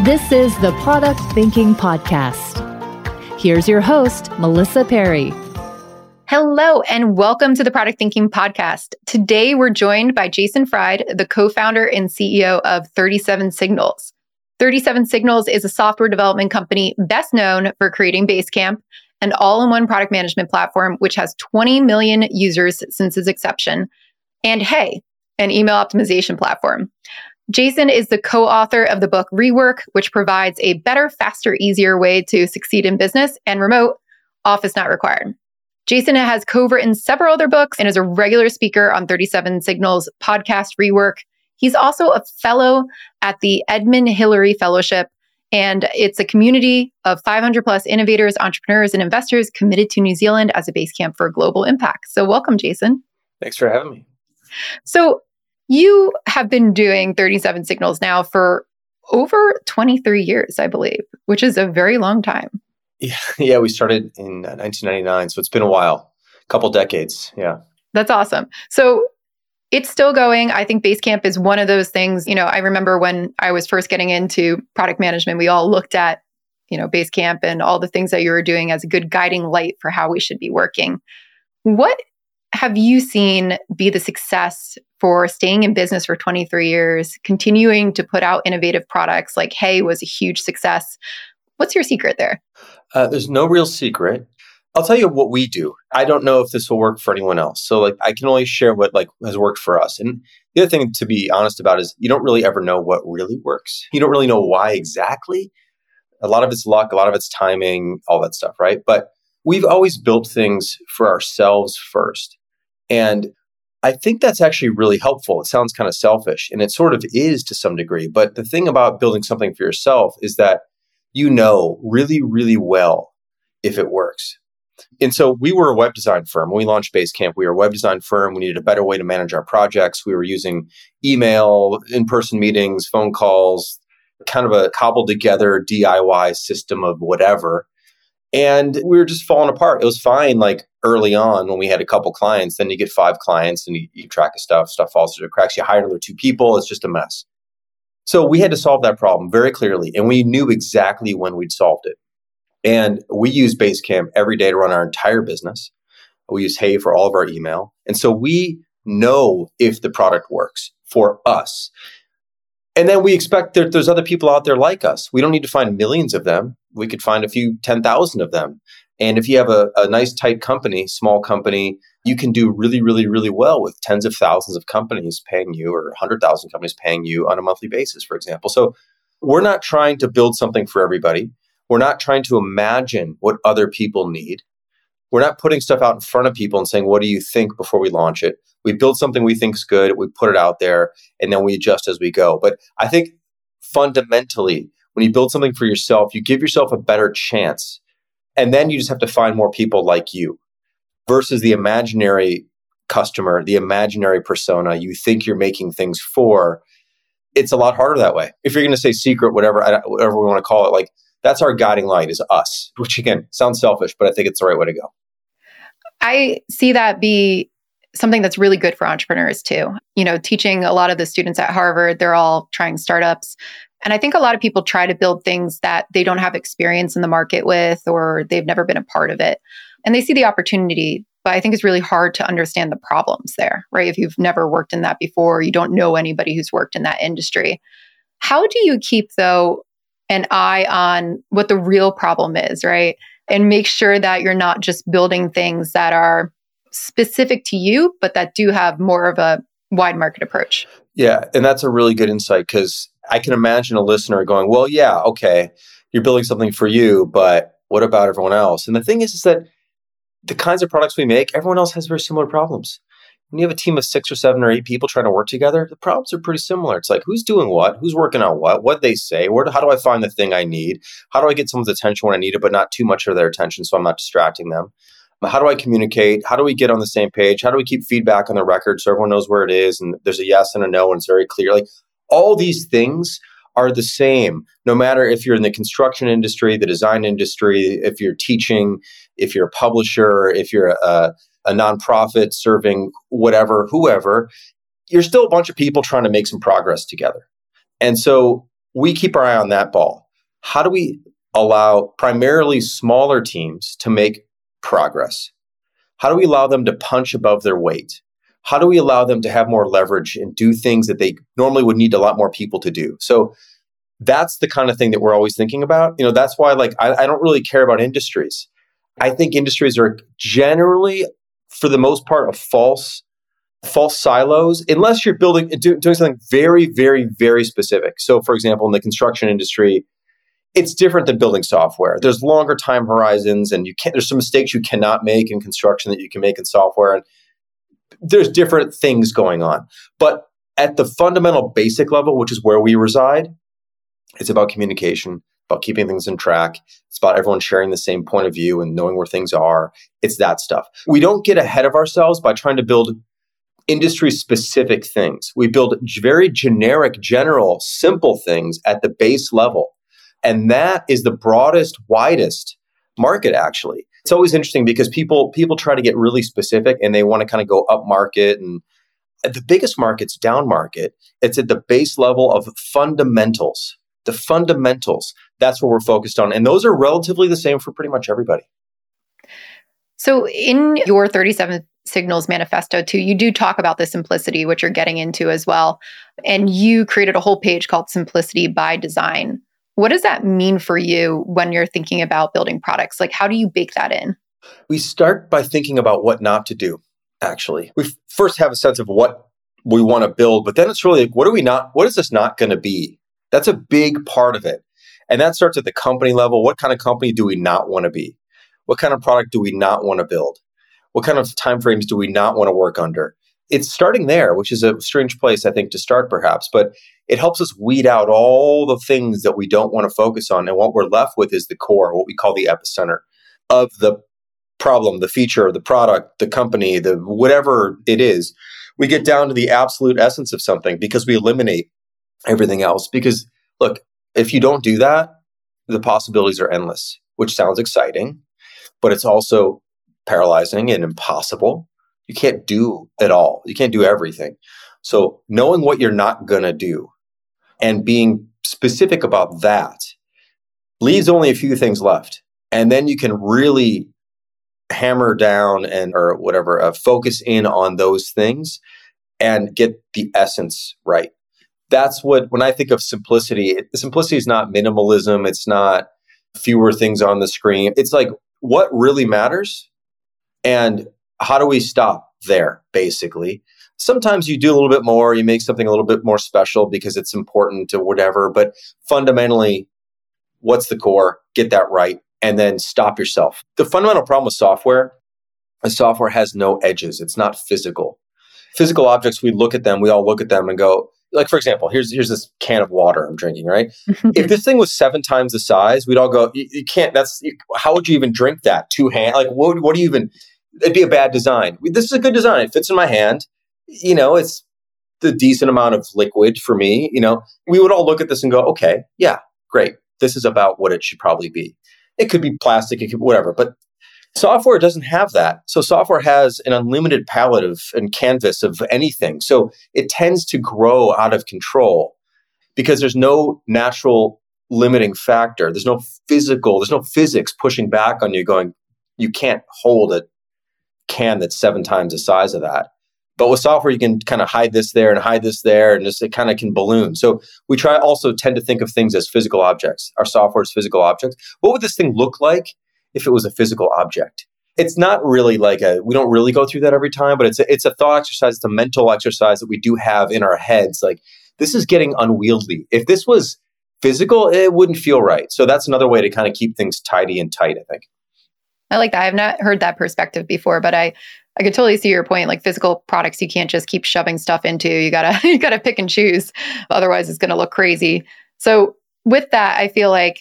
This is the Product Thinking Podcast. Here's your host, Melissa Perri. Hello, and welcome to the Product Thinking Podcast. Today, we're joined by Jason Fried, the co founder and CEO of 37 Signals. 37 Signals is a software development company best known for creating Basecamp, an all in one product management platform which has 20 million users since its inception, and Hey, an email optimization platform. Jason is the co author of the book Rework, which provides a better, faster, easier way to succeed in business and remote, office not required. Jason has co written several other books and is a regular speaker on 37 Signals podcast Rework. He's also a fellow at the Edmund Hillary Fellowship, and it's a community of 500 plus innovators, entrepreneurs, and investors committed to New Zealand as a base camp for global impact. So, welcome, Jason. Thanks for having me. So, you have been doing 37 signals now for over 23 years, I believe, which is a very long time. Yeah, yeah we started in uh, 1999, so it's been a while, a couple decades. Yeah. That's awesome. So it's still going. I think Basecamp is one of those things. You know, I remember when I was first getting into product management, we all looked at, you know, Basecamp and all the things that you were doing as a good guiding light for how we should be working. What have you seen be the success for staying in business for 23 years, continuing to put out innovative products like Hey was a huge success? What's your secret there? Uh, there's no real secret. I'll tell you what we do. I don't know if this will work for anyone else. So like I can only share what like has worked for us. And the other thing to be honest about is you don't really ever know what really works. You don't really know why exactly. A lot of it's luck, a lot of it's timing, all that stuff, right? But we've always built things for ourselves first. And I think that's actually really helpful. It sounds kind of selfish, and it sort of is to some degree. But the thing about building something for yourself is that you know really, really well if it works. And so we were a web design firm. When we launched Basecamp, we were a web design firm. We needed a better way to manage our projects. We were using email, in person meetings, phone calls, kind of a cobbled together DIY system of whatever. And we were just falling apart. It was fine like early on when we had a couple clients. Then you get five clients and you, you track stuff, stuff falls through the cracks. You hire another two people. It's just a mess. So we had to solve that problem very clearly. And we knew exactly when we'd solved it. And we use Basecamp every day to run our entire business. We use Hey for all of our email. And so we know if the product works for us. And then we expect that there's other people out there like us. We don't need to find millions of them. We could find a few 10,000 of them. And if you have a, a nice, tight company, small company, you can do really, really, really well with tens of thousands of companies paying you or 100,000 companies paying you on a monthly basis, for example. So we're not trying to build something for everybody. We're not trying to imagine what other people need. We're not putting stuff out in front of people and saying, what do you think before we launch it? We build something we think is good, we put it out there, and then we adjust as we go. But I think fundamentally, when you build something for yourself, you give yourself a better chance. And then you just have to find more people like you versus the imaginary customer, the imaginary persona you think you're making things for. It's a lot harder that way. If you're going to say secret, whatever, whatever we want to call it, like that's our guiding light is us, which again sounds selfish, but I think it's the right way to go. I see that be something that's really good for entrepreneurs too. You know, teaching a lot of the students at Harvard, they're all trying startups. And I think a lot of people try to build things that they don't have experience in the market with or they've never been a part of it. And they see the opportunity, but I think it's really hard to understand the problems there, right? If you've never worked in that before, you don't know anybody who's worked in that industry. How do you keep, though, an eye on what the real problem is, right? And make sure that you're not just building things that are specific to you, but that do have more of a wide market approach. Yeah. And that's a really good insight because I can imagine a listener going, well, yeah, okay, you're building something for you, but what about everyone else? And the thing is, is that the kinds of products we make, everyone else has very similar problems. when you have a team of six or seven or eight people trying to work together, the problems are pretty similar. It's like who's doing what, who's working on what, what they say, where, how do I find the thing I need, how do I get someone's attention when I need it, but not too much of their attention so I'm not distracting them. How do I communicate? How do we get on the same page? How do we keep feedback on the record so everyone knows where it is and there's a yes and a no and it's very clear? Like all these things are the same, no matter if you're in the construction industry, the design industry, if you're teaching, if you're a publisher, if you're a, a nonprofit serving whatever, whoever, you're still a bunch of people trying to make some progress together. And so we keep our eye on that ball. How do we allow primarily smaller teams to make progress? How do we allow them to punch above their weight? How do we allow them to have more leverage and do things that they normally would need a lot more people to do? So that's the kind of thing that we're always thinking about. You know, that's why like I, I don't really care about industries. I think industries are generally, for the most part, a false false silos unless you're building do, doing something very very very specific so for example in the construction industry it's different than building software there's longer time horizons and you can't there's some mistakes you cannot make in construction that you can make in software and there's different things going on but at the fundamental basic level which is where we reside it's about communication about keeping things in track. It's about everyone sharing the same point of view and knowing where things are. It's that stuff. We don't get ahead of ourselves by trying to build industry specific things. We build very generic, general, simple things at the base level. And that is the broadest, widest market actually. It's always interesting because people people try to get really specific and they want to kind of go up market and uh, the biggest market's down market. It's at the base level of fundamentals the fundamentals. That's what we're focused on. And those are relatively the same for pretty much everybody. So, in your 37 Signals manifesto, too, you do talk about the simplicity, which you're getting into as well. And you created a whole page called Simplicity by Design. What does that mean for you when you're thinking about building products? Like, how do you bake that in? We start by thinking about what not to do, actually. We first have a sense of what we want to build, but then it's really like, what are we not, what is this not going to be? That's a big part of it. And that starts at the company level. What kind of company do we not want to be? What kind of product do we not want to build? What kind of timeframes do we not want to work under? It's starting there, which is a strange place, I think, to start perhaps, but it helps us weed out all the things that we don't want to focus on. And what we're left with is the core, what we call the epicenter of the problem, the feature, the product, the company, the whatever it is. We get down to the absolute essence of something because we eliminate everything else. Because look, if you don't do that, the possibilities are endless, which sounds exciting, but it's also paralyzing and impossible. You can't do it all. You can't do everything. So knowing what you're not going to do and being specific about that leaves only a few things left. And then you can really hammer down and or whatever uh, focus in on those things and get the essence right that's what when I think of simplicity, it, simplicity is not minimalism. It's not fewer things on the screen. It's like what really matters and how do we stop there, basically. Sometimes you do a little bit more, you make something a little bit more special because it's important or whatever. But fundamentally, what's the core? Get that right and then stop yourself. The fundamental problem with software is software has no edges, it's not physical. Physical objects, we look at them, we all look at them and go, like for example, here's here's this can of water I'm drinking, right? if this thing was seven times the size, we'd all go, you, you can't. That's you, how would you even drink that? Two hand, like what? What do you even? It'd be a bad design. This is a good design. It fits in my hand. You know, it's the decent amount of liquid for me. You know, we would all look at this and go, okay, yeah, great. This is about what it should probably be. It could be plastic, it could whatever, but Software doesn't have that. So software has an unlimited palette of and canvas of anything. So it tends to grow out of control because there's no natural limiting factor. There's no physical, there's no physics pushing back on you going, you can't hold a can that's seven times the size of that. But with software, you can kind of hide this there and hide this there, and just it kind of can balloon. So we try also tend to think of things as physical objects. Our software is physical objects. What would this thing look like if it was a physical object. It's not really like a, we don't really go through that every time, but it's a, it's a thought exercise, it's a mental exercise that we do have in our heads. Like, this is getting unwieldy. If this was physical, it wouldn't feel right. So that's another way to kind of keep things tidy and tight, I think. I like that. I've not heard that perspective before, but I I could totally see your point. Like physical products, you can't just keep shoving stuff into. You gotta you gotta pick and choose. Otherwise, it's gonna look crazy. So with that, I feel like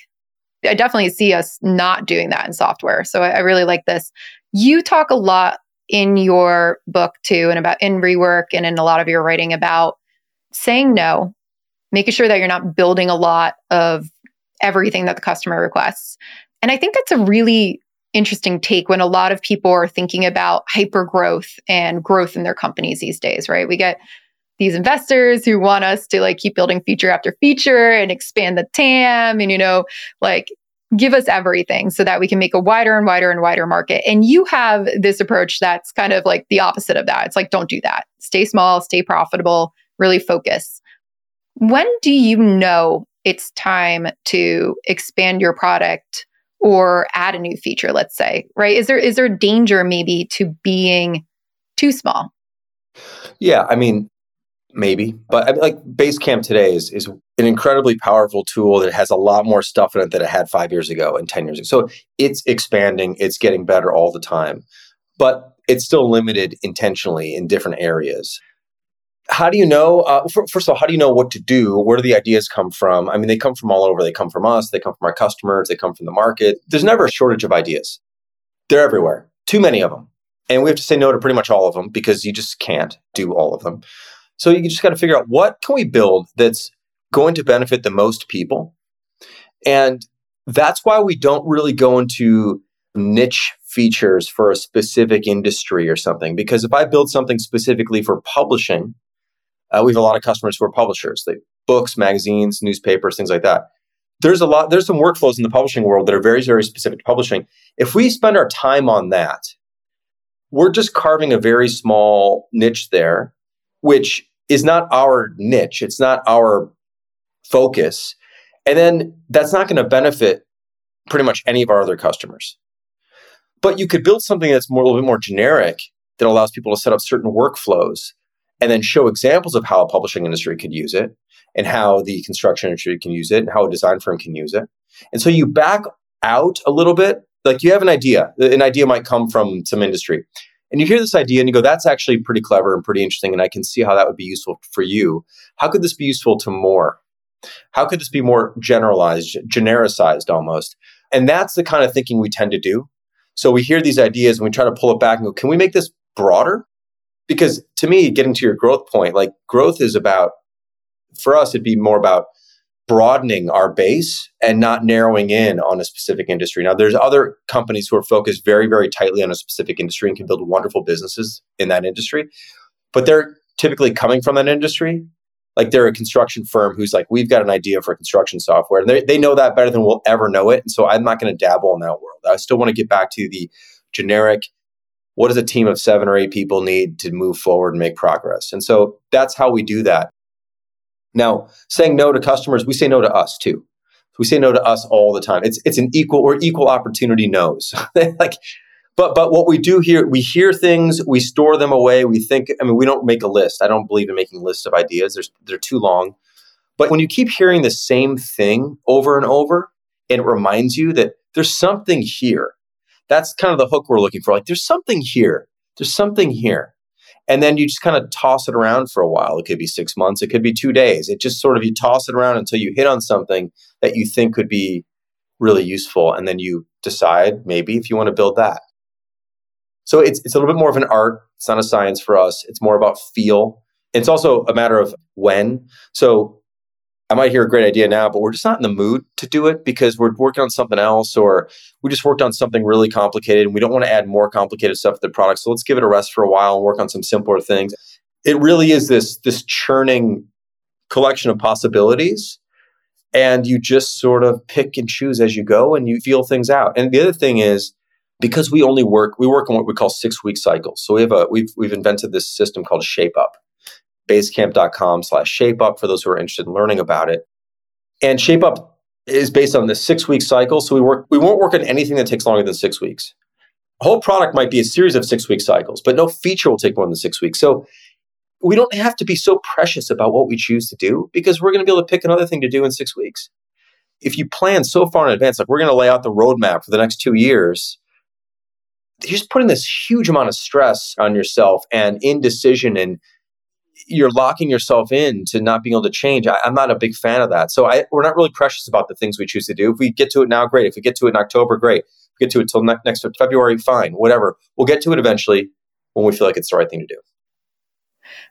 I definitely see us not doing that in software. So I, I really like this. You talk a lot in your book too, and about in rework and in a lot of your writing about saying no, making sure that you're not building a lot of everything that the customer requests. And I think that's a really interesting take when a lot of people are thinking about hyper growth and growth in their companies these days, right? We get these investors who want us to like keep building feature after feature and expand the TAM and, you know, like give us everything so that we can make a wider and wider and wider market. And you have this approach that's kind of like the opposite of that. It's like, don't do that. Stay small, stay profitable, really focus. When do you know it's time to expand your product or add a new feature, let's say, right? Is there is there danger maybe to being too small? Yeah, I mean, maybe, but I mean, like Basecamp today is is an incredibly powerful tool that has a lot more stuff in it than it had five years ago and ten years ago. So it's expanding, it's getting better all the time, but it's still limited intentionally in different areas how do you know uh, first of all how do you know what to do? Where do the ideas come from? I mean they come from all over. They come from us. They come from our customers. They come from the market. There's never a shortage of ideas. They're everywhere. Too many of them and we have to say no to pretty much all of them because you just can't do all of them so you just got to figure out what can we build that's going to benefit the most people. And that's why we don't really go into niche features for a specific industry or something because if i build something specifically for publishing uh, we have a lot of customers who are publishers, like books, magazines, newspapers, things like that. There's a lot. There's some workflows in the publishing world that are very, very specific to publishing. If we spend our time on that, we're just carving a very small niche there, which is not our niche. It's not our focus, and then that's not going to benefit pretty much any of our other customers. But you could build something that's more a little bit more generic that allows people to set up certain workflows and then show examples of how a publishing industry could use it and how the construction industry can use it and how a design firm can use it. And so you back out a little bit, like you have an idea. An idea might come from some industry. And you hear this idea and you go, that's actually pretty clever and pretty interesting. And I can see how that would be useful for you. How could this be useful to more? How could this be more generalized, genericized almost? And that's the kind of thinking we tend to do. So we hear these ideas and we try to pull it back and go, can we make this broader? Because to me getting to your growth point like growth is about for us it'd be more about broadening our base and not narrowing in on a specific industry. Now there's other companies who are focused very very tightly on a specific industry and can build wonderful businesses in that industry but they're typically coming from that industry. Like they're a construction firm who's like we've got an idea for construction software. And they, they know that better than we'll ever know it and so i'm not going to dabble in that world. I still want to get back to the generic what does a team of seven or eight people need to move forward and make progress? And so that's how we do that. Now, saying no to customers, we say no to us too. We say no to us all the time. It's it's an equal or equal opportunity no's. like, but but what we do here, we hear things, we store them away. We think. I mean, we don't make a list. I don't believe in making lists of ideas. There's they're too long. But when you keep hearing the same thing over and over, and it reminds you that there's something here that's kind of the hook we're looking for. Like, there's something here. There's something here. And then you just kind of toss it around for a while. It could be six months, it could be two days. It just sort of you toss it around until you hit on something that you think could be really useful. And then you decide maybe if you want to build that. So it's, it's a little bit more of an art. It's not a science for us. It's more about feel. It's also a matter of when. So I might hear a great idea now, but we're just not in the mood to do it because we're working on something else or we just worked on something really complicated and we don't want to add more complicated stuff to the product. So let's give it a rest for a while and work on some simpler things. It really is this this churning collection of possibilities and you just sort of pick and choose as you go and you feel things out. And the other thing is because we only work we work on what we call 6 week cycles. So we have a we've we've invented this system called shape up basecamp.com slash shapeup for those who are interested in learning about it. And shapeup is based on the six week cycle. So we work we won't work on anything that takes longer than six weeks. A whole product might be a series of six week cycles, but no feature will take more than six weeks. So we don't have to be so precious about what we choose to do because we're going to be able to pick another thing to do in six weeks. If you plan so far in advance, like we're going to lay out the roadmap for the next two years, you're just putting this huge amount of stress on yourself and indecision and you're locking yourself in to not being able to change. I, am not a big fan of that. So I, we're not really precious about the things we choose to do. If we get to it now, great. If we get to it in October, great. If we get to it till ne- next February, fine. Whatever. We'll get to it eventually when we feel like it's the right thing to do.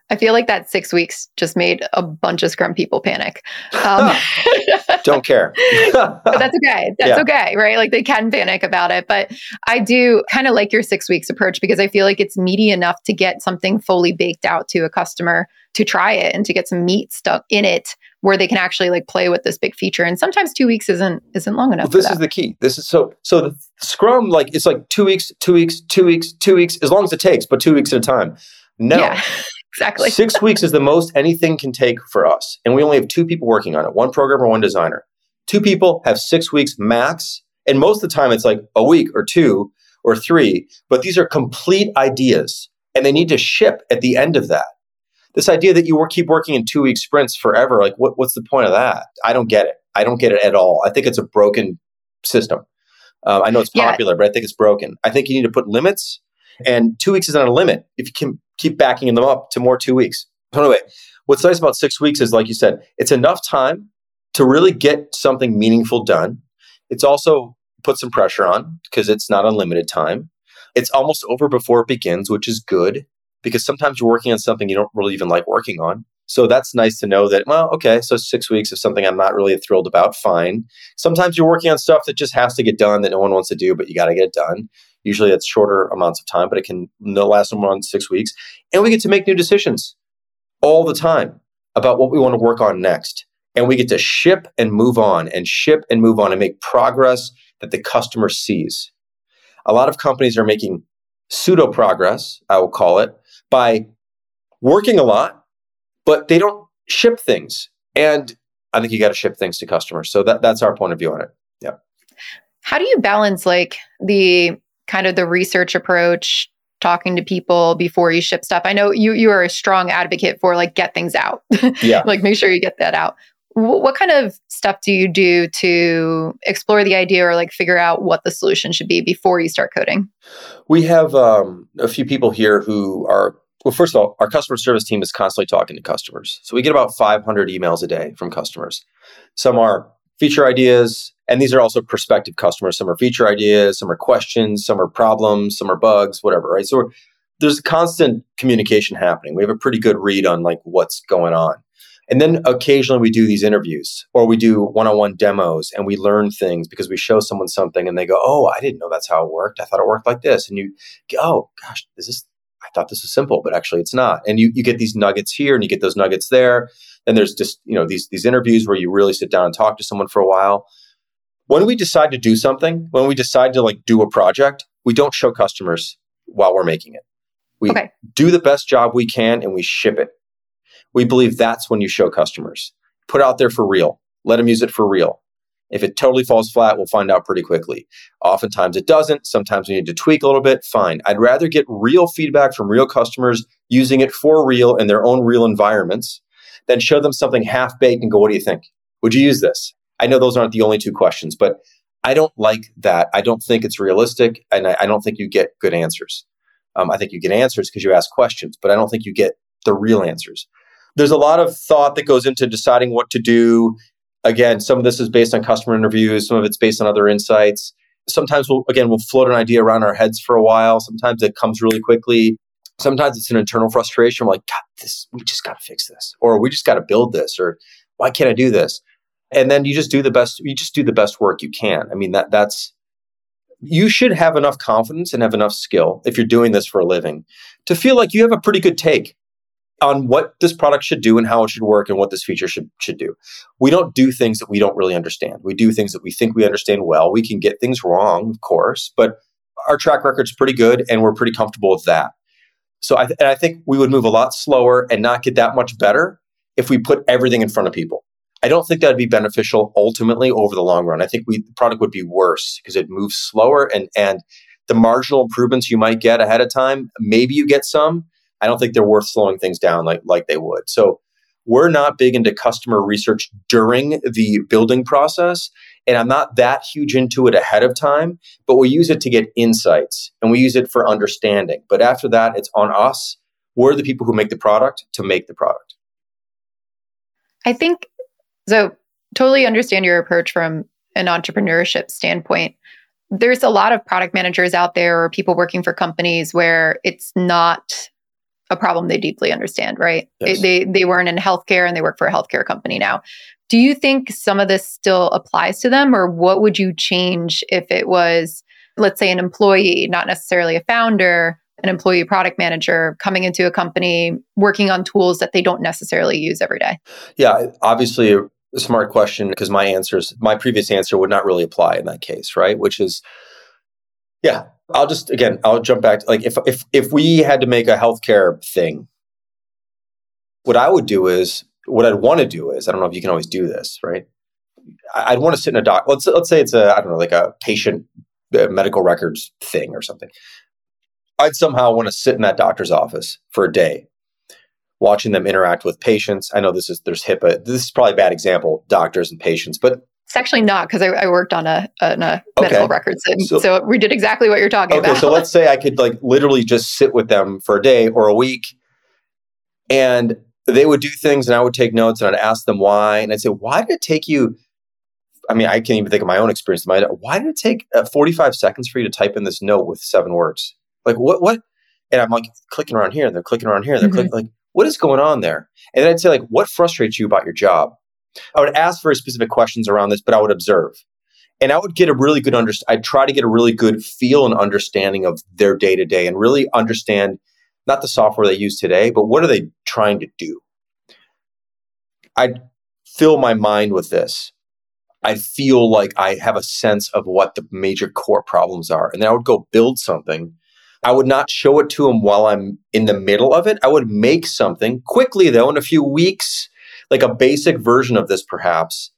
I feel like that six weeks just made a bunch of Scrum people panic. Um, Don't care. but that's okay. That's yeah. okay, right? Like they can panic about it. But I do kind of like your six weeks approach because I feel like it's meaty enough to get something fully baked out to a customer to try it and to get some meat stuck in it where they can actually like play with this big feature. And sometimes two weeks isn't isn't long enough. Well, this is the key. This is so so the Scrum like it's like two weeks, two weeks, two weeks, two weeks, as long as it takes, but two weeks at a time. No. Yeah. Exactly. Six weeks is the most anything can take for us. And we only have two people working on it one programmer, one designer. Two people have six weeks max. And most of the time, it's like a week or two or three. But these are complete ideas and they need to ship at the end of that. This idea that you work, keep working in two week sprints forever, like what, what's the point of that? I don't get it. I don't get it at all. I think it's a broken system. Uh, I know it's popular, yeah. but I think it's broken. I think you need to put limits, and two weeks is not a limit. If you can keep backing them up to more two weeks. So anyway, what's nice about six weeks is, like you said, it's enough time to really get something meaningful done. It's also put some pressure on because it's not unlimited time. It's almost over before it begins, which is good because sometimes you're working on something you don't really even like working on. So that's nice to know that, well, okay, so six weeks of something I'm not really thrilled about, fine. Sometimes you're working on stuff that just has to get done that no one wants to do, but you got to get it done. Usually it's shorter amounts of time, but it can last than six weeks. And we get to make new decisions all the time about what we want to work on next. And we get to ship and move on and ship and move on and make progress that the customer sees. A lot of companies are making pseudo progress, I will call it, by working a lot, but they don't ship things. And I think you got to ship things to customers. So that, that's our point of view on it. Yeah. How do you balance like the kind of the research approach talking to people before you ship stuff. I know you you are a strong advocate for like get things out. Yeah. Like make sure you get that out. W- what kind of stuff do you do to explore the idea or like figure out what the solution should be before you start coding? We have um, a few people here who are well first of all our customer service team is constantly talking to customers. So we get about 500 emails a day from customers. Some are feature ideas and these are also prospective customers. Some are feature ideas, some are questions, some are problems, some are bugs, whatever, right? So there's constant communication happening. We have a pretty good read on like what's going on. And then occasionally we do these interviews or we do one on one demos and we learn things because we show someone something and they go, Oh, I didn't know that's how it worked. I thought it worked like this. And you go, Oh, gosh, is this, I thought this was simple, but actually it's not. And you, you get these nuggets here and you get those nuggets there. Then there's just, you know, these, these interviews where you really sit down and talk to someone for a while when we decide to do something, when we decide to like do a project, we don't show customers while we're making it. We okay. do the best job we can and we ship it. We believe that's when you show customers. Put out there for real. Let them use it for real. If it totally falls flat, we'll find out pretty quickly. Oftentimes it doesn't. Sometimes we need to tweak a little bit. Fine. I'd rather get real feedback from real customers using it for real in their own real environments than show them something half baked and go, what do you think? Would you use this? I know those aren't the only two questions, but I don't like that. I don't think it's realistic, and I, I don't think you get good answers. Um, I think you get answers because you ask questions, but I don't think you get the real answers. There's a lot of thought that goes into deciding what to do. Again, some of this is based on customer interviews, some of it's based on other insights. Sometimes we'll again we'll float an idea around our heads for a while. Sometimes it comes really quickly. Sometimes it's an internal frustration. We're like, God, this we just got to fix this, or we just got to build this, or why can't I do this? And then you just do the best you just do the best work you can i mean that that's you should have enough confidence and have enough skill if you're doing this for a living to feel like you have a pretty good take on what this product should do and how it should work and what this feature should should do. We don't do things that we don't really understand. We do things that we think we understand well. We can get things wrong, of course, but our track record's pretty good and we're pretty comfortable with that. So I, th- I think we would move a lot slower and not get that much better if we put everything in front of people. I don't think that'd be beneficial ultimately over the long run. I think we, the product would be worse because it moves slower and and the marginal improvements you might get ahead of time, maybe you get some. I don't think they're worth slowing things down like like they would. So we're not big into customer research during the building process. And I'm not that huge into it ahead of time, but we use it to get insights and we use it for understanding. But after that, it's on us. We're the people who make the product to make the product. I think so. Totally understand your approach from an entrepreneurship standpoint. There's a lot of product managers out there or people working for companies where it's not a problem they deeply understand, right? Yes. They, they, they weren't in healthcare and they work for a healthcare company now. Do you think some of this still applies to them, or what would you change if it was, let's say, an employee, not necessarily a founder, an employee product manager coming into a company working on tools that they don't necessarily use every day? Yeah, obviously a smart question because my answers, my previous answer would not really apply in that case, right? Which is, yeah, I'll just again, I'll jump back. To, like if if if we had to make a healthcare thing, what I would do is what I'd want to do is I don't know if you can always do this, right? I'd want to sit in a doc. Let's let's say it's a I don't know like a patient uh, medical records thing or something. I'd somehow want to sit in that doctor's office for a day, watching them interact with patients. I know this is there's HIPAA. This is probably a bad example, doctors and patients, but it's actually not because I, I, worked on a, on a medical records, and so, so, we did exactly what you're talking about. okay, about. so let's say I could like literally just sit with them for a day or a week, and they would do things, and I would take notes, and I'd ask them why, and I'd say, "Why did it take you?" I mean, I can't even think of my own experience. Why did it take uh, 45 seconds for you to type in this note with seven words? Like what? What? And I'm like clicking around here, and they're clicking around here, and they're mm-hmm. clicking like, what is going on there? And then I'd say like, what frustrates you about your job? I would ask very specific questions around this, but I would observe. And I would get a really good under I'd try to get a really good feel and understanding of their day to day and really understand not the software they use today, but what are they trying to do? I'd fill my mind with this. I feel like I have a sense of what the major core problems are. And then I would go build something. I would not show it to them while I'm in the middle of it. I would make something quickly, though, in a few weeks, like a basic version of this perhaps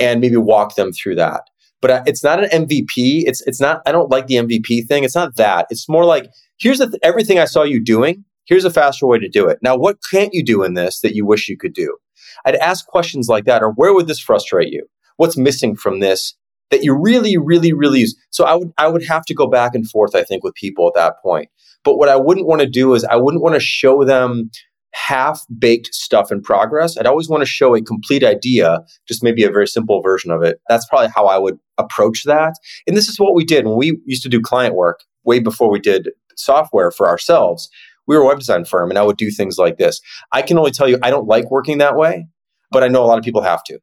and maybe walk them through that. But uh, it's not an mvp it's it's not i don't like the mvp thing. It's not that. It's more like here's th- everything i saw you doing. Here's a faster way to do it. Now what can't you do in this that you wish you could do? I'd ask questions like that or where would this frustrate you? What's missing from this that you really really really use so i would i would have to go back and forth i think with people at that point but what i wouldn't want to do is i wouldn't want to show them half baked stuff in progress. I'd always want to show a complete idea, just maybe a very simple version of it. That's probably how I would approach that. And this is what we did when we used to do client work way before we did software for ourselves. We were a web design firm and I would do things like this. I can only tell you I don't like working that way, but I know a lot of people have to.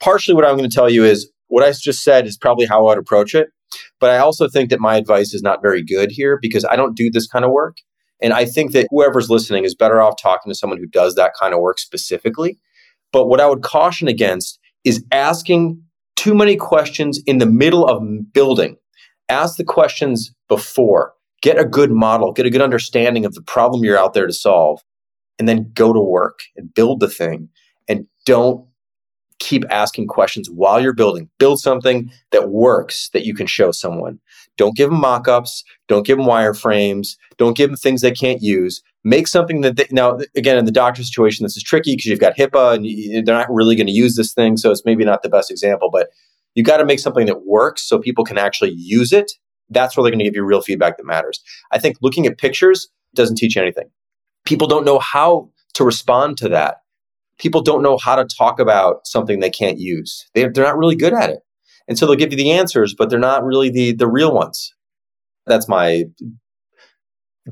Partially what I'm going to tell you is what I just said is probably how I'd approach it. But I also think that my advice is not very good here because I don't do this kind of work. And I think that whoever's listening is better off talking to someone who does that kind of work specifically. But what I would caution against is asking too many questions in the middle of building. Ask the questions before. Get a good model, get a good understanding of the problem you're out there to solve, and then go to work and build the thing. And don't keep asking questions while you're building. Build something that works that you can show someone. Don't give them mock-ups. Don't give them wireframes. Don't give them things they can't use. Make something that they, now again in the doctor situation this is tricky because you've got HIPAA and you, they're not really going to use this thing, so it's maybe not the best example. But you got to make something that works so people can actually use it. That's where they're going to give you real feedback that matters. I think looking at pictures doesn't teach you anything. People don't know how to respond to that. People don't know how to talk about something they can't use. They're, they're not really good at it. And so they'll give you the answers, but they're not really the the real ones. That's my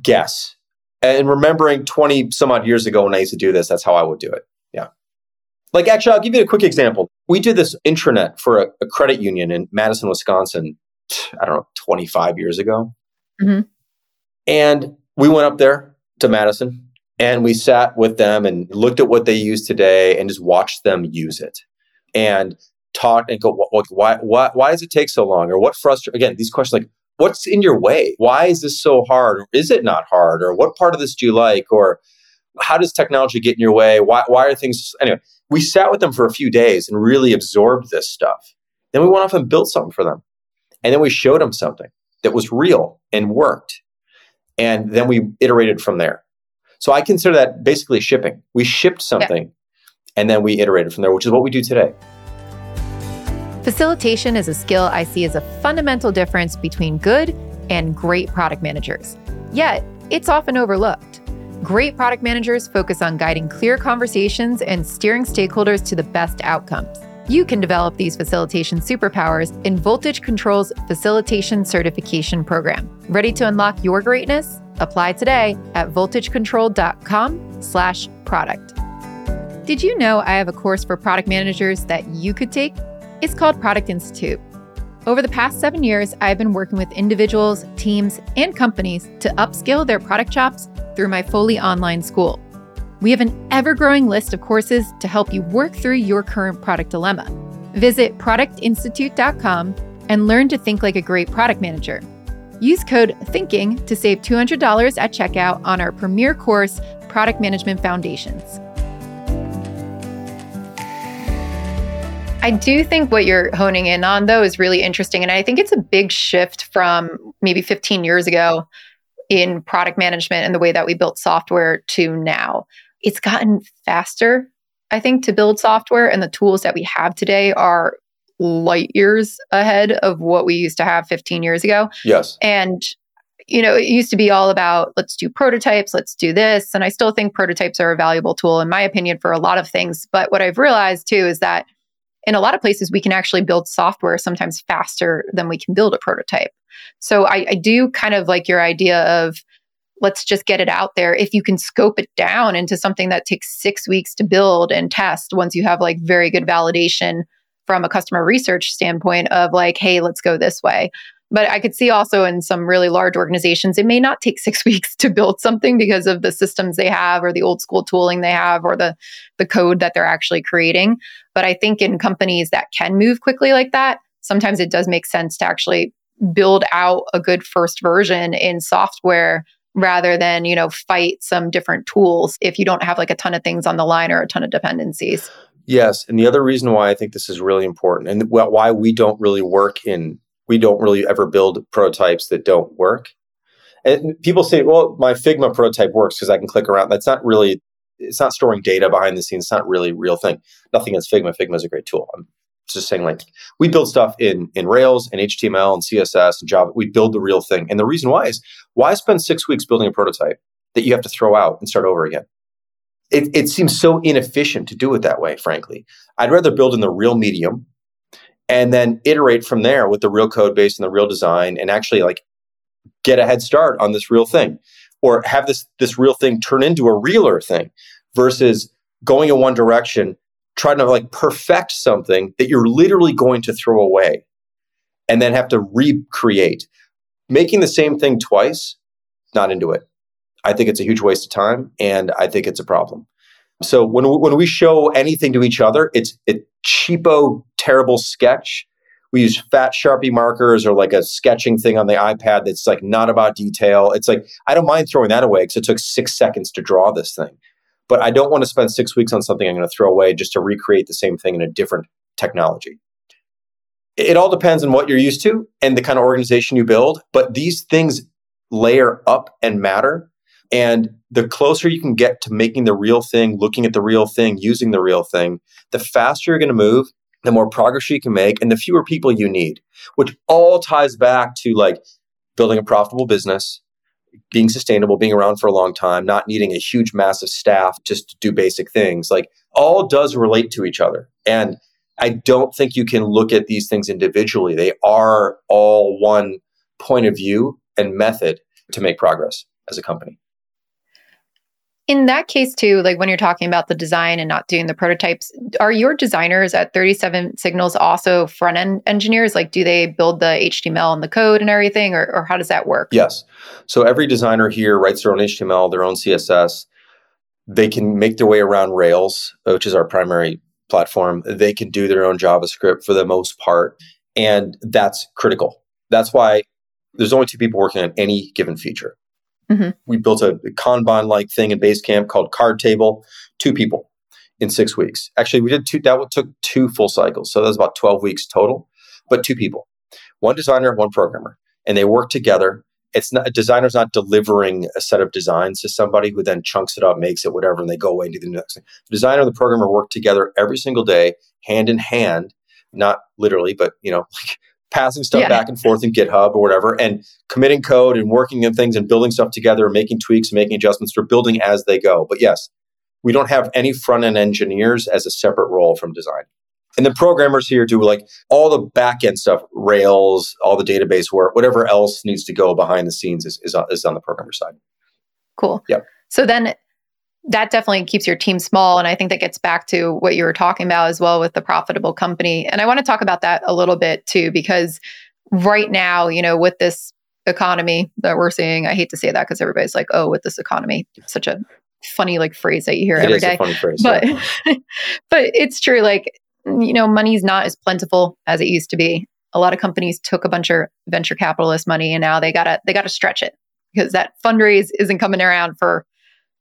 guess. And remembering 20 some odd years ago when I used to do this, that's how I would do it. Yeah. Like, actually, I'll give you a quick example. We did this intranet for a, a credit union in Madison, Wisconsin, I don't know, 25 years ago. Mm-hmm. And we went up there to Madison and we sat with them and looked at what they use today and just watched them use it. And talked and go, why, why, why does it take so long? Or what frustrates, again, these questions like, what's in your way? Why is this so hard? Or is it not hard? Or what part of this do you like? Or how does technology get in your way? Why, why are things, anyway, we sat with them for a few days and really absorbed this stuff. Then we went off and built something for them. And then we showed them something that was real and worked. And then we iterated from there. So I consider that basically shipping. We shipped something And then we iterated from there, which is what we do today. Facilitation is a skill I see as a fundamental difference between good and great product managers. Yet, it's often overlooked. Great product managers focus on guiding clear conversations and steering stakeholders to the best outcomes. You can develop these facilitation superpowers in Voltage Control's Facilitation Certification Program. Ready to unlock your greatness? Apply today at voltagecontrol.com/product. Did you know I have a course for product managers that you could take? It's called Product Institute. Over the past seven years, I've been working with individuals, teams, and companies to upskill their product chops through my fully online school. We have an ever growing list of courses to help you work through your current product dilemma. Visit productinstitute.com and learn to think like a great product manager. Use code THINKING to save $200 at checkout on our premier course, Product Management Foundations. I do think what you're honing in on, though, is really interesting. And I think it's a big shift from maybe 15 years ago in product management and the way that we built software to now. It's gotten faster, I think, to build software, and the tools that we have today are light years ahead of what we used to have 15 years ago. Yes. And you know, it used to be all about let's do prototypes, let's do this. And I still think prototypes are a valuable tool, in my opinion, for a lot of things. But what I've realized too is that in a lot of places, we can actually build software sometimes faster than we can build a prototype. So I, I do kind of like your idea of let's just get it out there. If you can scope it down into something that takes six weeks to build and test, once you have like very good validation from a customer research standpoint of like, hey, let's go this way. But I could see also in some really large organizations, it may not take six weeks to build something because of the systems they have or the old school tooling they have or the, the code that they're actually creating. But I think in companies that can move quickly like that, sometimes it does make sense to actually build out a good first version in software rather than, you know, fight some different tools if you don't have like a ton of things on the line or a ton of dependencies. Yes. And the other reason why I think this is really important and why we don't really work in we don't really ever build prototypes that don't work. And people say, well, my Figma prototype works because I can click around. That's not really, it's not storing data behind the scenes. It's not really real thing. Nothing against Figma. Figma is a great tool. I'm just saying, like, we build stuff in, in Rails and HTML and CSS and Java. We build the real thing. And the reason why is why spend six weeks building a prototype that you have to throw out and start over again? It, it seems so inefficient to do it that way, frankly. I'd rather build in the real medium and then iterate from there with the real code base and the real design and actually like get a head start on this real thing or have this this real thing turn into a realer thing versus going in one direction trying to like perfect something that you're literally going to throw away and then have to recreate making the same thing twice not into it i think it's a huge waste of time and i think it's a problem so when we, when we show anything to each other it's a cheapo terrible sketch. We use fat Sharpie markers or like a sketching thing on the iPad that's like not about detail. It's like, I don't mind throwing that away because it took six seconds to draw this thing. But I don't want to spend six weeks on something I'm going to throw away just to recreate the same thing in a different technology. It all depends on what you're used to and the kind of organization you build. But these things layer up and matter. And the closer you can get to making the real thing, looking at the real thing, using the real thing, the faster you're going to move the more progress you can make and the fewer people you need, which all ties back to like building a profitable business, being sustainable, being around for a long time, not needing a huge, massive staff just to do basic things. Like all does relate to each other. And I don't think you can look at these things individually. They are all one point of view and method to make progress as a company in that case too like when you're talking about the design and not doing the prototypes are your designers at 37 signals also front end engineers? Like do they build the html and the code and everything or, or how does that work? Yes. So every designer here writes their own html their own css they can make their way around rails which is our primary platform. They can do their own javascript for the most part and that's critical. That's why there's only two people working on any given feature Mm-hmm. We built a Kanban like thing in Basecamp called Card Table, two people in six weeks. Actually, we did two, that took two full cycles. So that was about 12 weeks total, but two people, one designer, one programmer. And they work together it's not a designer's not delivering a set of designs to somebody who then chunks it up, makes it whatever, and they go away and do the next thing. The designer and the programmer work together every single day, hand in hand, not literally, but you know, like passing stuff yeah. back and forth in GitHub or whatever, and committing code and working on things and building stuff together, and making tweaks, and making adjustments. They're building as they go. But yes, we don't have any front end engineers as a separate role from design. And the programmers here do like all the back end stuff, Rails, all the database work, whatever else needs to go behind the scenes is, is, is on the programmer side. Cool. Yeah. So then that definitely keeps your team small. And I think that gets back to what you were talking about as well with the profitable company. And I want to talk about that a little bit too, because right now, you know, with this economy that we're seeing, I hate to say that because everybody's like, oh, with this economy, such a funny like phrase that you hear it every day. phrase, but yeah. but it's true. Like you know, money's not as plentiful as it used to be. A lot of companies took a bunch of venture capitalist money and now they gotta they gotta stretch it because that fundraise isn't coming around for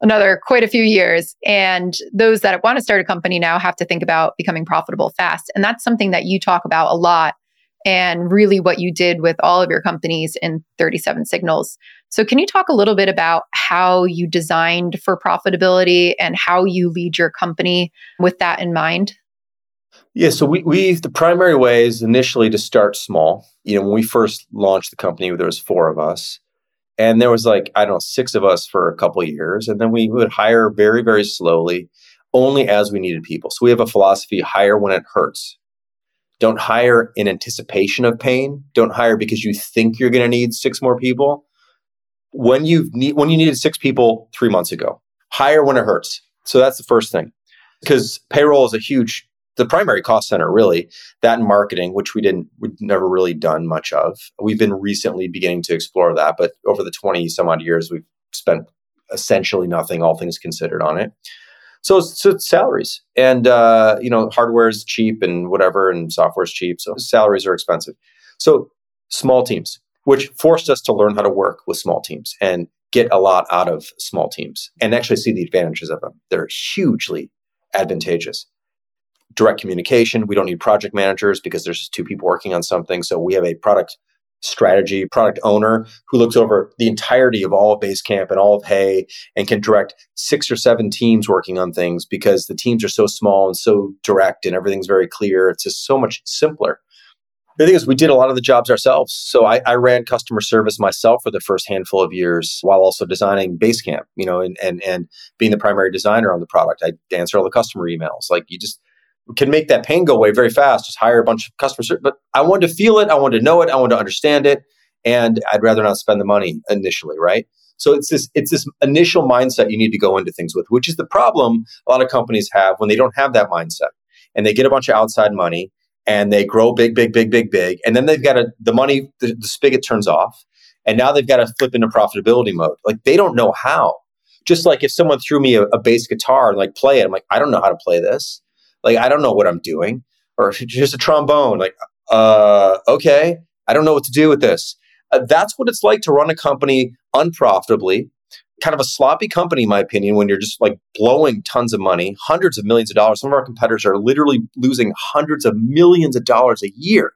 another quite a few years. And those that want to start a company now have to think about becoming profitable fast. And that's something that you talk about a lot and really what you did with all of your companies in 37signals. So, can you talk a little bit about how you designed for profitability and how you lead your company with that in mind? Yeah, so we, we the primary way is initially to start small. You know, when we first launched the company, there was four of us, and there was like I don't know six of us for a couple years, and then we would hire very very slowly, only as we needed people. So we have a philosophy: hire when it hurts. Don't hire in anticipation of pain. Don't hire because you think you're going to need six more people. When you need when you needed six people three months ago, hire when it hurts. So that's the first thing, because payroll is a huge the primary cost center really that and marketing which we didn't we've never really done much of. We've been recently beginning to explore that but over the 20 some odd years we've spent essentially nothing all things considered on it. So so salaries and uh, you know hardware is cheap and whatever and software is cheap so salaries are expensive. So small teams which forced us to learn how to work with small teams and get a lot out of small teams and actually see the advantages of them. They're hugely advantageous direct communication. We don't need project managers because there's just two people working on something. So we have a product strategy product owner who looks over the entirety of all of Basecamp and all of HEY and can direct six or seven teams working on things because the teams are so small and so direct and everything's very clear. It's just so much simpler. The thing is, we did a lot of the jobs ourselves. So I, I, ran customer service myself for the first handful of years while also designing Basecamp, you know, and, and, and being the primary designer on the product. I answer all the customer emails. Like you just, can make that pain go away very fast. Just hire a bunch of customers. But I wanted to feel it. I wanted to know it. I wanted to understand it. And I'd rather not spend the money initially, right? So it's this it's this initial mindset you need to go into things with, which is the problem a lot of companies have when they don't have that mindset and they get a bunch of outside money and they grow big, big, big, big, big, and then they've got the money the, the spigot turns off, and now they've got to flip into profitability mode. Like they don't know how. Just like if someone threw me a, a bass guitar and like play it, I'm like I don't know how to play this. Like, I don't know what I'm doing. Or just a trombone. Like, uh, okay, I don't know what to do with this. Uh, that's what it's like to run a company unprofitably, kind of a sloppy company, in my opinion, when you're just like blowing tons of money, hundreds of millions of dollars. Some of our competitors are literally losing hundreds of millions of dollars a year,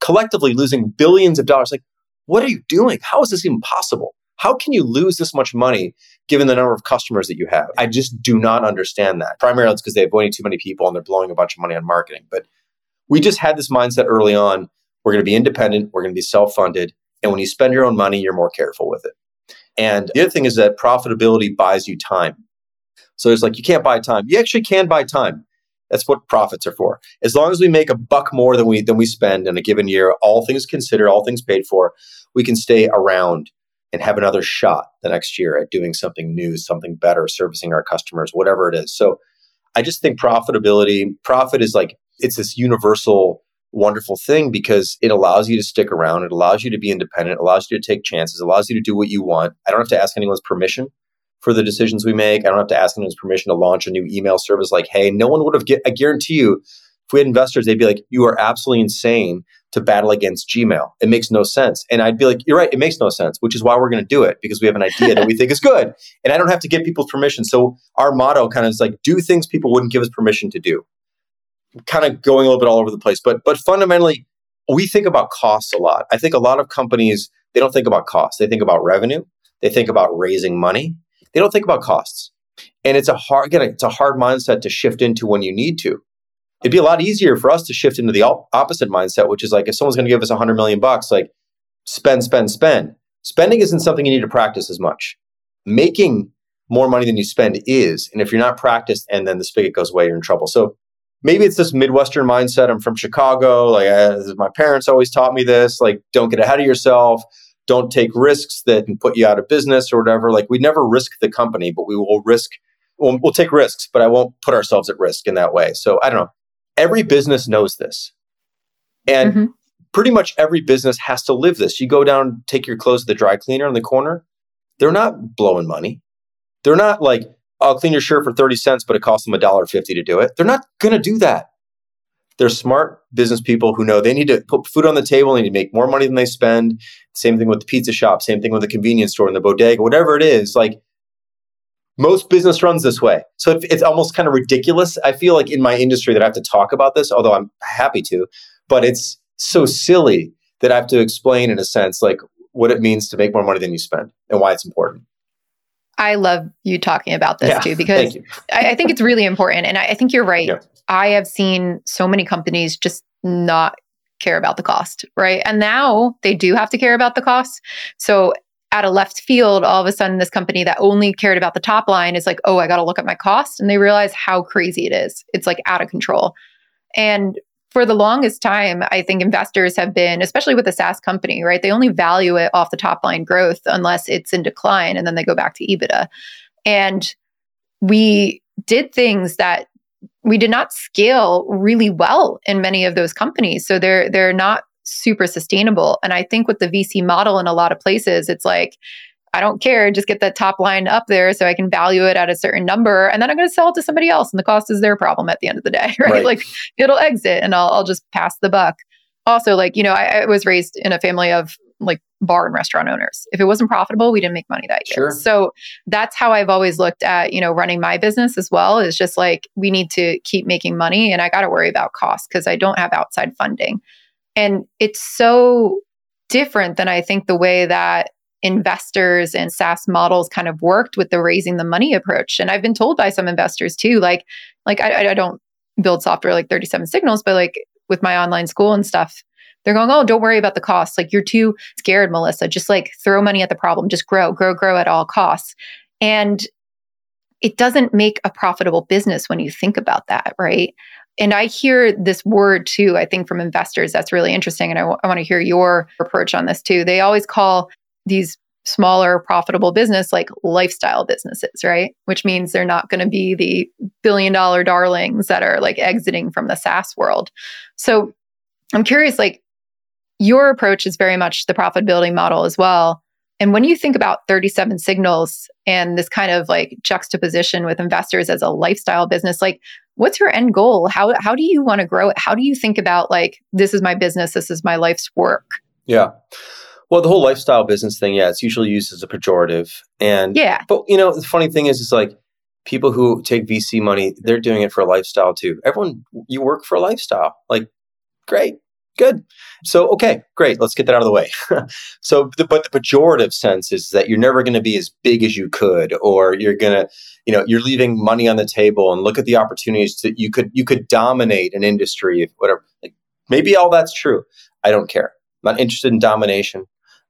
collectively losing billions of dollars. Like, what are you doing? How is this even possible? How can you lose this much money given the number of customers that you have? I just do not understand that. Primarily, it's because they have way too many people and they're blowing a bunch of money on marketing. But we just had this mindset early on. We're going to be independent. We're going to be self funded. And when you spend your own money, you're more careful with it. And the other thing is that profitability buys you time. So it's like you can't buy time. You actually can buy time. That's what profits are for. As long as we make a buck more than we than we spend in a given year, all things considered, all things paid for, we can stay around and have another shot the next year at doing something new, something better, servicing our customers, whatever it is. So I just think profitability, profit is like, it's this universal, wonderful thing because it allows you to stick around. It allows you to be independent, allows you to take chances, allows you to do what you want. I don't have to ask anyone's permission for the decisions we make. I don't have to ask anyone's permission to launch a new email service like, HEY, no one would have, get, I guarantee you, if we had investors, they'd be like, you are absolutely insane to battle against Gmail. It makes no sense. And I'd be like, you're right, it makes no sense, which is why we're going to do it because we have an idea that we think is good. And I don't have to get people's permission. So our motto kind of is like, do things people wouldn't give us permission to do. Kind of going a little bit all over the place. But but fundamentally, we think about costs a lot. I think a lot of companies they don't think about costs. They think about revenue. They think about raising money. They don't think about costs. And it's a hard, again, it's a hard mindset to shift into when you need to. It'd be a lot easier for us to shift into the opposite mindset, which is like if someone's going to give us a hundred million bucks, like spend, spend, spend. Spending isn't something you need to practice as much. Making more money than you spend is. And if you're not practiced and then the spigot goes away, you're in trouble. So maybe it's this Midwestern mindset. I'm from Chicago. Like uh, I, my parents always taught me this, like don't get ahead of yourself. Don't take risks that can put you out of business or whatever. Like we never risk the company, but we will risk, we'll, we'll take risks, but I won't put ourselves at risk in that way. So I don't know. Every business knows this. And mm-hmm. pretty much every business has to live this. You go down, take your clothes to the dry cleaner in the corner. They're not blowing money. They're not like, I'll clean your shirt for 30 cents, but it costs them a dollar fifty to do it. They're not going to do that. They're smart business people who know they need to put food on the table, they need to make more money than they spend. Same thing with the pizza shop, same thing with the convenience store and the bodega, whatever it is. Like most business runs this way. So it's almost kind of ridiculous. I feel like in my industry that I have to talk about this, although I'm happy to, but it's so silly that I have to explain in a sense like what it means to make more money than you spend and why it's important. I love you talking about this yeah, too because I, I, think it's really important. And I, I think you're right. Yeah. I have seen so many companies just not care about the cost, right? And now they do have to care about the cost. So at a left field, all of a sudden, this company that only cared about the top line is like, oh, I got to look at my cost. And they realize how crazy it is. It's like out of control. And for the longest time, I think investors have been, especially with a SaaS company, right? They only value it off the top line growth unless it's in decline and then they go back to EBITDA. And we did things that we did not scale really well in many of those companies. So they're they're not super sustainable. And I think with the VC model in a lot of places, it's like, I don't care, just get that top line up there so I can value it at a certain number. And then I'm going to sell it to somebody else. And the cost is their problem at the end of the day, right? right. Like it'll exit and I'll, I'll just pass the buck. Also, like, you know, I, I was raised in a family of like bar and restaurant owners. If it wasn't profitable, we didn't make money that year. Sure. So that's how I've always looked at, you know, running my business as well is just like we need to keep making money and I got to worry about costs because I don't have outside funding. And it's so different than I think the way that investors and SaaS models kind of worked with the raising the money approach. And I've been told by some investors too, like, like I, I don't build software like 37signals, but like with my online school and stuff, they're going, oh, don't worry about the costs. Like you're too scared, Melissa. Just like throw money at the problem. Just grow, grow, grow at all costs. And it doesn't make a profitable business when you think about that, right? And I hear this word too, I think from investors. That's really interesting. And I, w- I want to hear your approach on this too. They always call these smaller profitable business like lifestyle businesses, right? Which means they're not going to be the billion dollar darlings that are like exiting from the SaaS world. So I'm curious, like, your approach is very much the profitability model as well. And when you think about 37signals and this kind of like juxtaposition with investors as a lifestyle business, like what's your end goal? How how do you want to grow it? How do you think about like this is my business, this is my life's work? Yeah. Well, the whole lifestyle business thing, yeah, it's usually used as a pejorative. And yeah. But you know, the funny thing is it's like people who take VC money, they're doing it for a lifestyle too. Everyone you work for a lifestyle. Like, great. Good. So, okay, great. Let's get that out of the way. so, the, but the pejorative sense is that you're never going to be as big as you could, or you're going to, you know, you're leaving money on the table and look at the opportunities that you could, you could dominate an industry, whatever. Like, maybe all that's true. I don't care. I'm not interested in domination.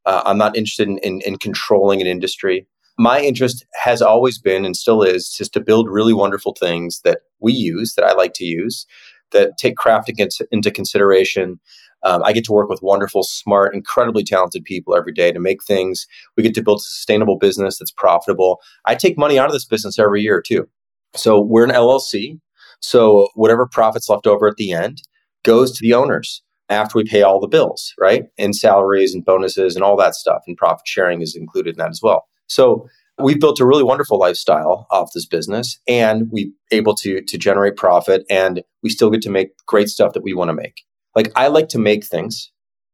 Uh, I'm not interested in, in, in controlling an industry. My interest has always been and still is just to build really wonderful things that we use, that I like to use, that take craft into consideration. Um, I get to work with wonderful, smart, incredibly talented people every day to make things. We get to build a sustainable business that's profitable. I take money out of this business every year too. So we're an LLC. So whatever profits left over at the end goes to the owners after we pay all the bills, right? And salaries and bonuses and all that stuff. And profit sharing is included in that as well. So we've built a really wonderful lifestyle off this business and we able to to generate profit and we still get to make great stuff that we want to make. Like i like to make things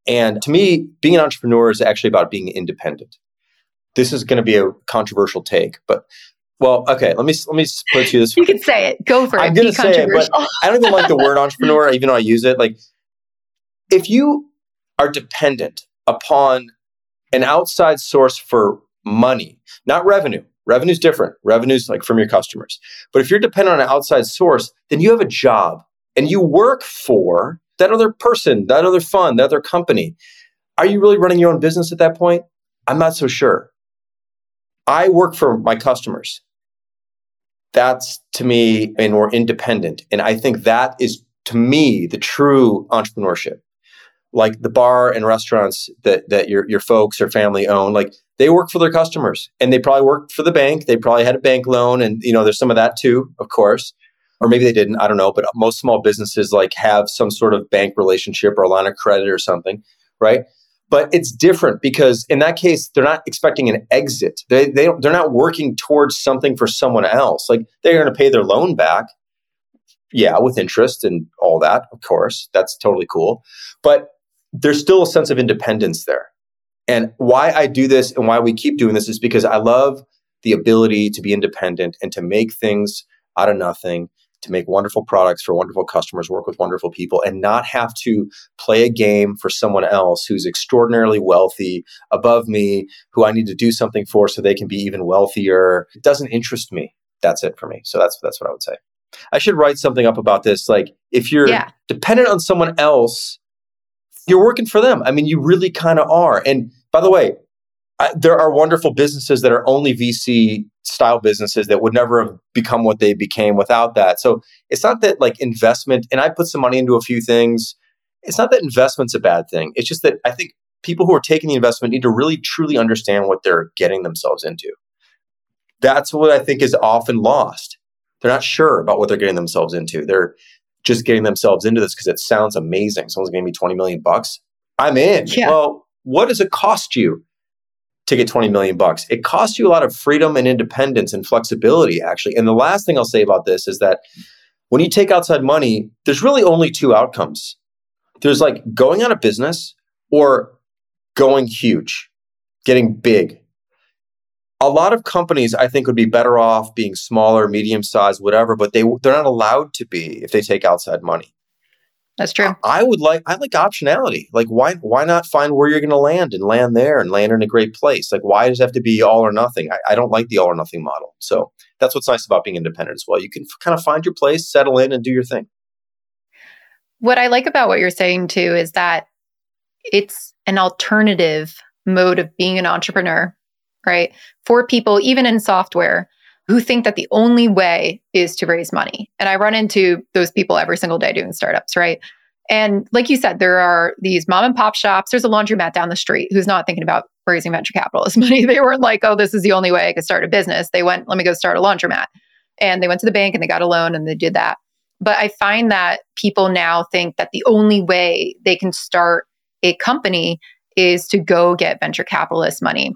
and to me being an entrepreneur is actually about being independent. This is going to be a controversial take but well okay let me let me put to you this you can say it. Go for it. I'm going to say it but i don't even like the word entrepreneur even though i use it. Like if you are dependent upon an outside source for money, not revenue. Revenue's different. Revenue's like from your customers. But if you're dependent on an outside source, then you have a job and you work for that other person, that other fund, that other company. Are you really running your own business at that point? I'm not so sure. I work for my customers. That's to me, and we're independent. And I think that is to me the true entrepreneurship like the bar and restaurants that that your your folks or family own like they work for their customers and they probably worked for the bank. They probably had a bank loan and you know there's some of that too of course. Or maybe they didn't i don't know but most small businesses like have some sort of bank relationship or a line of credit or something right? But it's different because in that case they're not expecting an exit. They, they they're not working towards something for someone else. Like they're going to pay their loan back yeah with interest and all that of course. That's totally cool. But there's still a sense of independence there. And why I do this and why we keep doing this is because I love the ability to be independent and to make things out of nothing, to make wonderful products for wonderful customers, work with wonderful people, and not have to play a game for someone else who's extraordinarily wealthy above me, who I need to do something for so they can be even wealthier. It doesn't interest me. That's it for me. So that's that's what I would say. I should write something up about this. Like if you're yeah. dependent on someone else you're working for them. I mean, you really kind of are. And by the way, I, there are wonderful businesses that are only VC style businesses that would never have become what they became without that. So it's not that like investment, and I put some money into a few things. It's not that investment's a bad thing. It's just that I think people who are taking the investment need to really truly understand what they're getting themselves into. That's what I think is often lost. They're not sure about what they're getting themselves into. They're just getting themselves into this because it sounds amazing. Someone's giving me 20 million bucks. I'm in. Yeah. Well, what does it cost you to get 20 million bucks? It costs you a lot of freedom and independence and flexibility, actually. And the last thing I'll say about this is that when you take outside money, there's really only two outcomes. There's like going out of business or going huge, getting big a lot of companies I think would be better off being smaller, medium sized, whatever, but they they're not allowed to be if they take outside money. That's true. I, I would like I like optionality. Like why why not find where you're going to land and land there and land in a great place? Like why does it have to be all or nothing? I, I don't like the all or nothing model. So that's what's nice about being independent as well. You can f- kind of find your place, settle in, and do your thing. What I like about what you're saying too is that it's an alternative mode of being an entrepreneur right? For people, even in software, who think that the only way is to raise money. And I run into those people every single day doing startups, right? And like you said, there are these mom and pop shops. There's a laundromat down the street who's not thinking about raising venture capitalist money. They weren't like, oh, this is the only way I could start a business. They went, let me go start a laundromat. And they went to the bank and they got a loan and they did that. But I find that people now think that the only way they can start a company is to go get venture capitalist money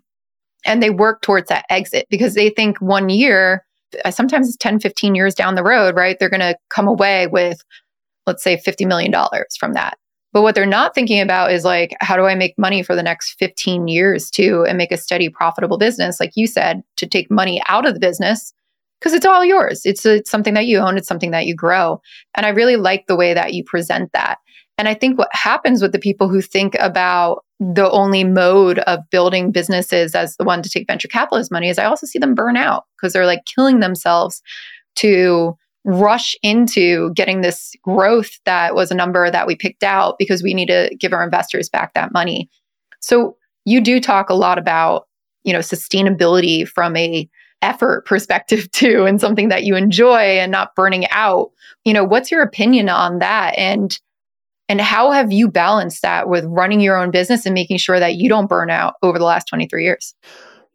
and they work towards that exit because they think one year uh, sometimes it's 10 15 years down the road right they're going to come away with let's say 50 million dollars from that. But what they're not thinking about is like how do i make money for the next 15 years too and make a steady profitable business like you said to take money out of the business because it's all yours. It's, it's something that you own. It's something that you grow. And i really like the way that you present that and I think what happens with the people who think about the only mode of building businesses as the one to take venture capitalist money is I also see them burn out because they're like killing themselves to rush into getting this growth that was a number that we picked out because we need to give our investors back that money. So you do talk a lot about, you know, sustainability from a effort perspective too and something that you enjoy and not burning out. You know, what's your opinion on that and and how have you balanced that with running your own business and making sure that you don't burn out over the last 23 years?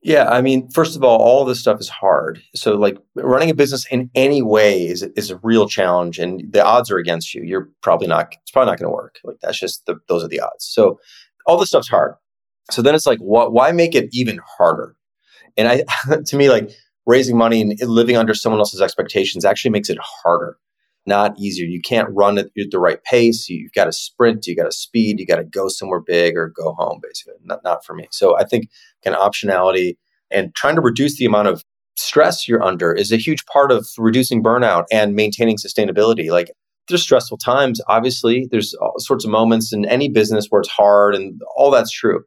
Yeah, I mean, first of all, all of this stuff is hard. So, like, running a business in any way is is a real challenge, and the odds are against you. You're probably not. It's probably not going to work. Like, that's just the, those are the odds. So, all this stuff's hard. So then it's like, what? Why make it even harder? And I, to me, like raising money and living under someone else's expectations actually makes it harder not easier. You can't run at the right pace. You've got to sprint, you got to speed, you got to go somewhere big or go home, basically. Not, not for me. So I think kind of optionality and trying to reduce the amount of stress you're under is a huge part of reducing burnout and maintaining sustainability. Like there's stressful times, obviously. There's all sorts of moments in any business where it's hard and all that's true.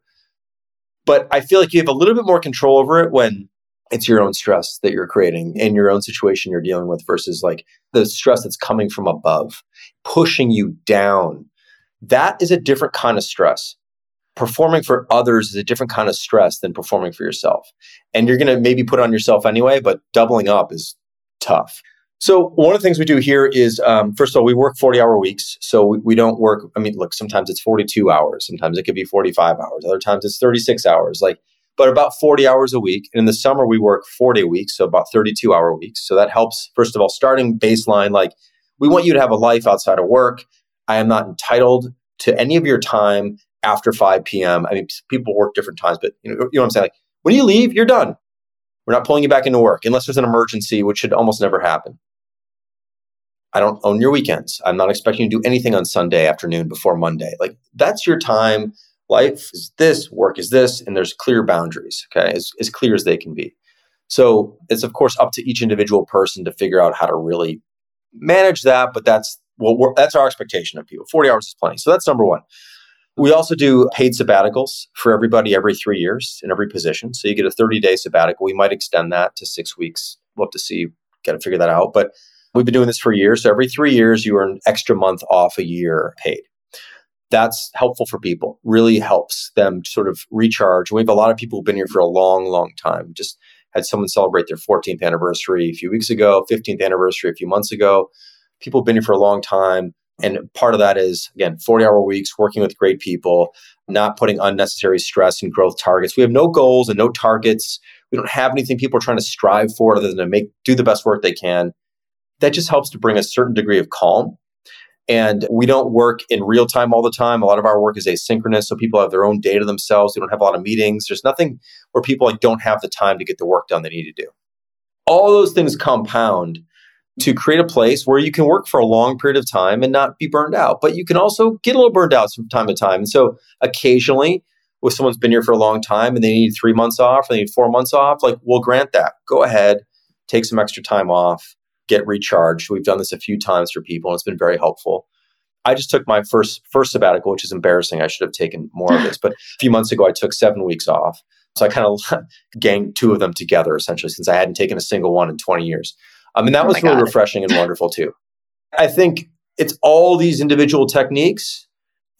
But I feel like you have a little bit more control over it when it's your own stress that you're creating in your own situation you're dealing with versus like the stress that's coming from above, pushing you down. That is a different kind of stress. Performing for others is a different kind of stress than performing for yourself. And you're going to maybe put on yourself anyway, but doubling up is tough. So one of the things we do here is, um, first of all, we work 40 hour weeks. So we, we, don't work, I mean, look, sometimes it's 42 hours. Sometimes it could be 45 hours. Other times it's 36 hours. Like but about 40 hours a week. And in the summer, we work four day weeks, so about 32 hour weeks. So that helps, first of all, starting baseline like we want you to have a life outside of work. I am not entitled to any of your time after 5 p.m. I mean, people work different times, but you know, you know what I'm saying? Like when you leave, you're done. We're not pulling you back into work unless there's an emergency, which should almost never happen. I don't own your weekends. I'm not expecting you to do anything on Sunday afternoon before Monday. Like that's your time life is this, work is this, and there's clear boundaries, okay, as, as clear as they can be. So it's, of course, up to each individual person to figure out how to really manage that, but that's well, that's our expectation of people. 40 hours is plenty. So that's number one. We also do paid sabbaticals for everybody every three years in every position. So you get a 30 day sabbatical. We might extend that to six weeks. We'll have to see, got to figure that out. But we've been doing this for years. So every three years, you earn extra month off a year paid that's helpful for people, really helps them sort of recharge. We have a lot of people who've been here for a long, long time. Just had someone celebrate their 14th anniversary a few weeks ago, 15th anniversary a few months ago. People have been here for a long time. And part of that is, again, 40 hour weeks, working with great people, not putting unnecessary stress and growth targets. We have no goals and no targets. We don't have anything people are trying to strive for other than to make do the best work they can. That just helps to bring a certain degree of calm and we don't work in real time all the time. A lot of our work is asynchronous. So people have their own data themselves. We don't have a lot of meetings. There's nothing where people like don't have the time to get the work done they need to do. All those things compound to create a place where you can work for a long period of time and not be burned out. But you can also get a little burned out from time to time. And so occasionally, if someone's been here for a long time and they need three months off, or they need four months off, like we'll grant that. Go ahead, take some extra time off get recharged. We've done this a few times for people and it's been very helpful. I just took my first first sabbatical, which is embarrassing. I should have taken more of this, but a few months ago I took seven weeks off. So I kind of ganged two of them together essentially, since I hadn't taken a single one in 20 years. Um, I mean, that oh was really God. refreshing and wonderful too. I think it's all these individual techniques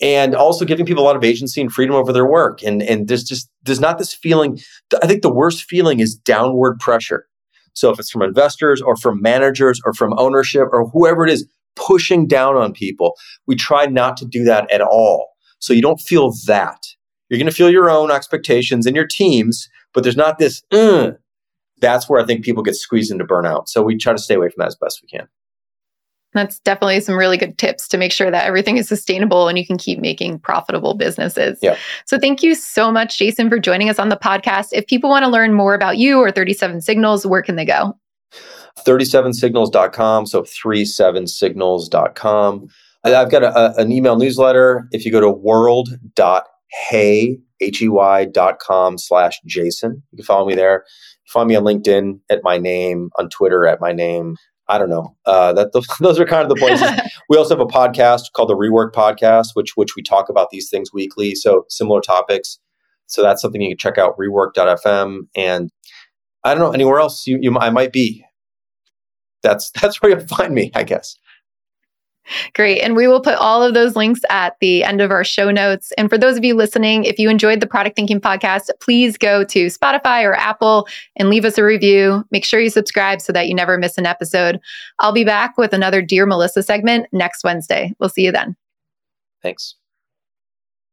and also giving people a lot of agency and freedom over their work. And and there's just there's not this feeling. I think the worst feeling is downward pressure. So if it's from investors or from managers or from ownership or whoever it is pushing down on people, we try not to do that at all. So you don't feel that. You're going to feel your own expectations and your teams, but there's not this, uh, that's where I think people get squeezed into burnout. So we try to stay away from that as best we can. That's definitely some really good tips to make sure that everything is sustainable and you can keep making profitable businesses. Yeah. So thank you so much, Jason, for joining us on the podcast. If people want to learn more about you or 37signals, where can they go? 37signals.com. So 37signals.com. I've got a, an email newsletter. If you go to world.hey, H-E-Y dot com slash Jason, you can follow me there. Find me on LinkedIn at my name, on Twitter at my name. I don't know. Uh, that those, those are kind of the places. we also have a podcast called the Rework Podcast, which which we talk about these things weekly. So similar topics. So that's something you can check out. Rework.fm, and I don't know anywhere else you, you I might be. That's that's where you'll find me, I guess. Great. And we will put all of those links at the end of our show notes. And for those of you listening, if you enjoyed the Product Thinking podcast, please go to Spotify or Apple and leave us a review. Make sure you subscribe so that you never miss an episode. I'll be back with another Dear Melissa segment next Wednesday. We'll see you then. Thanks.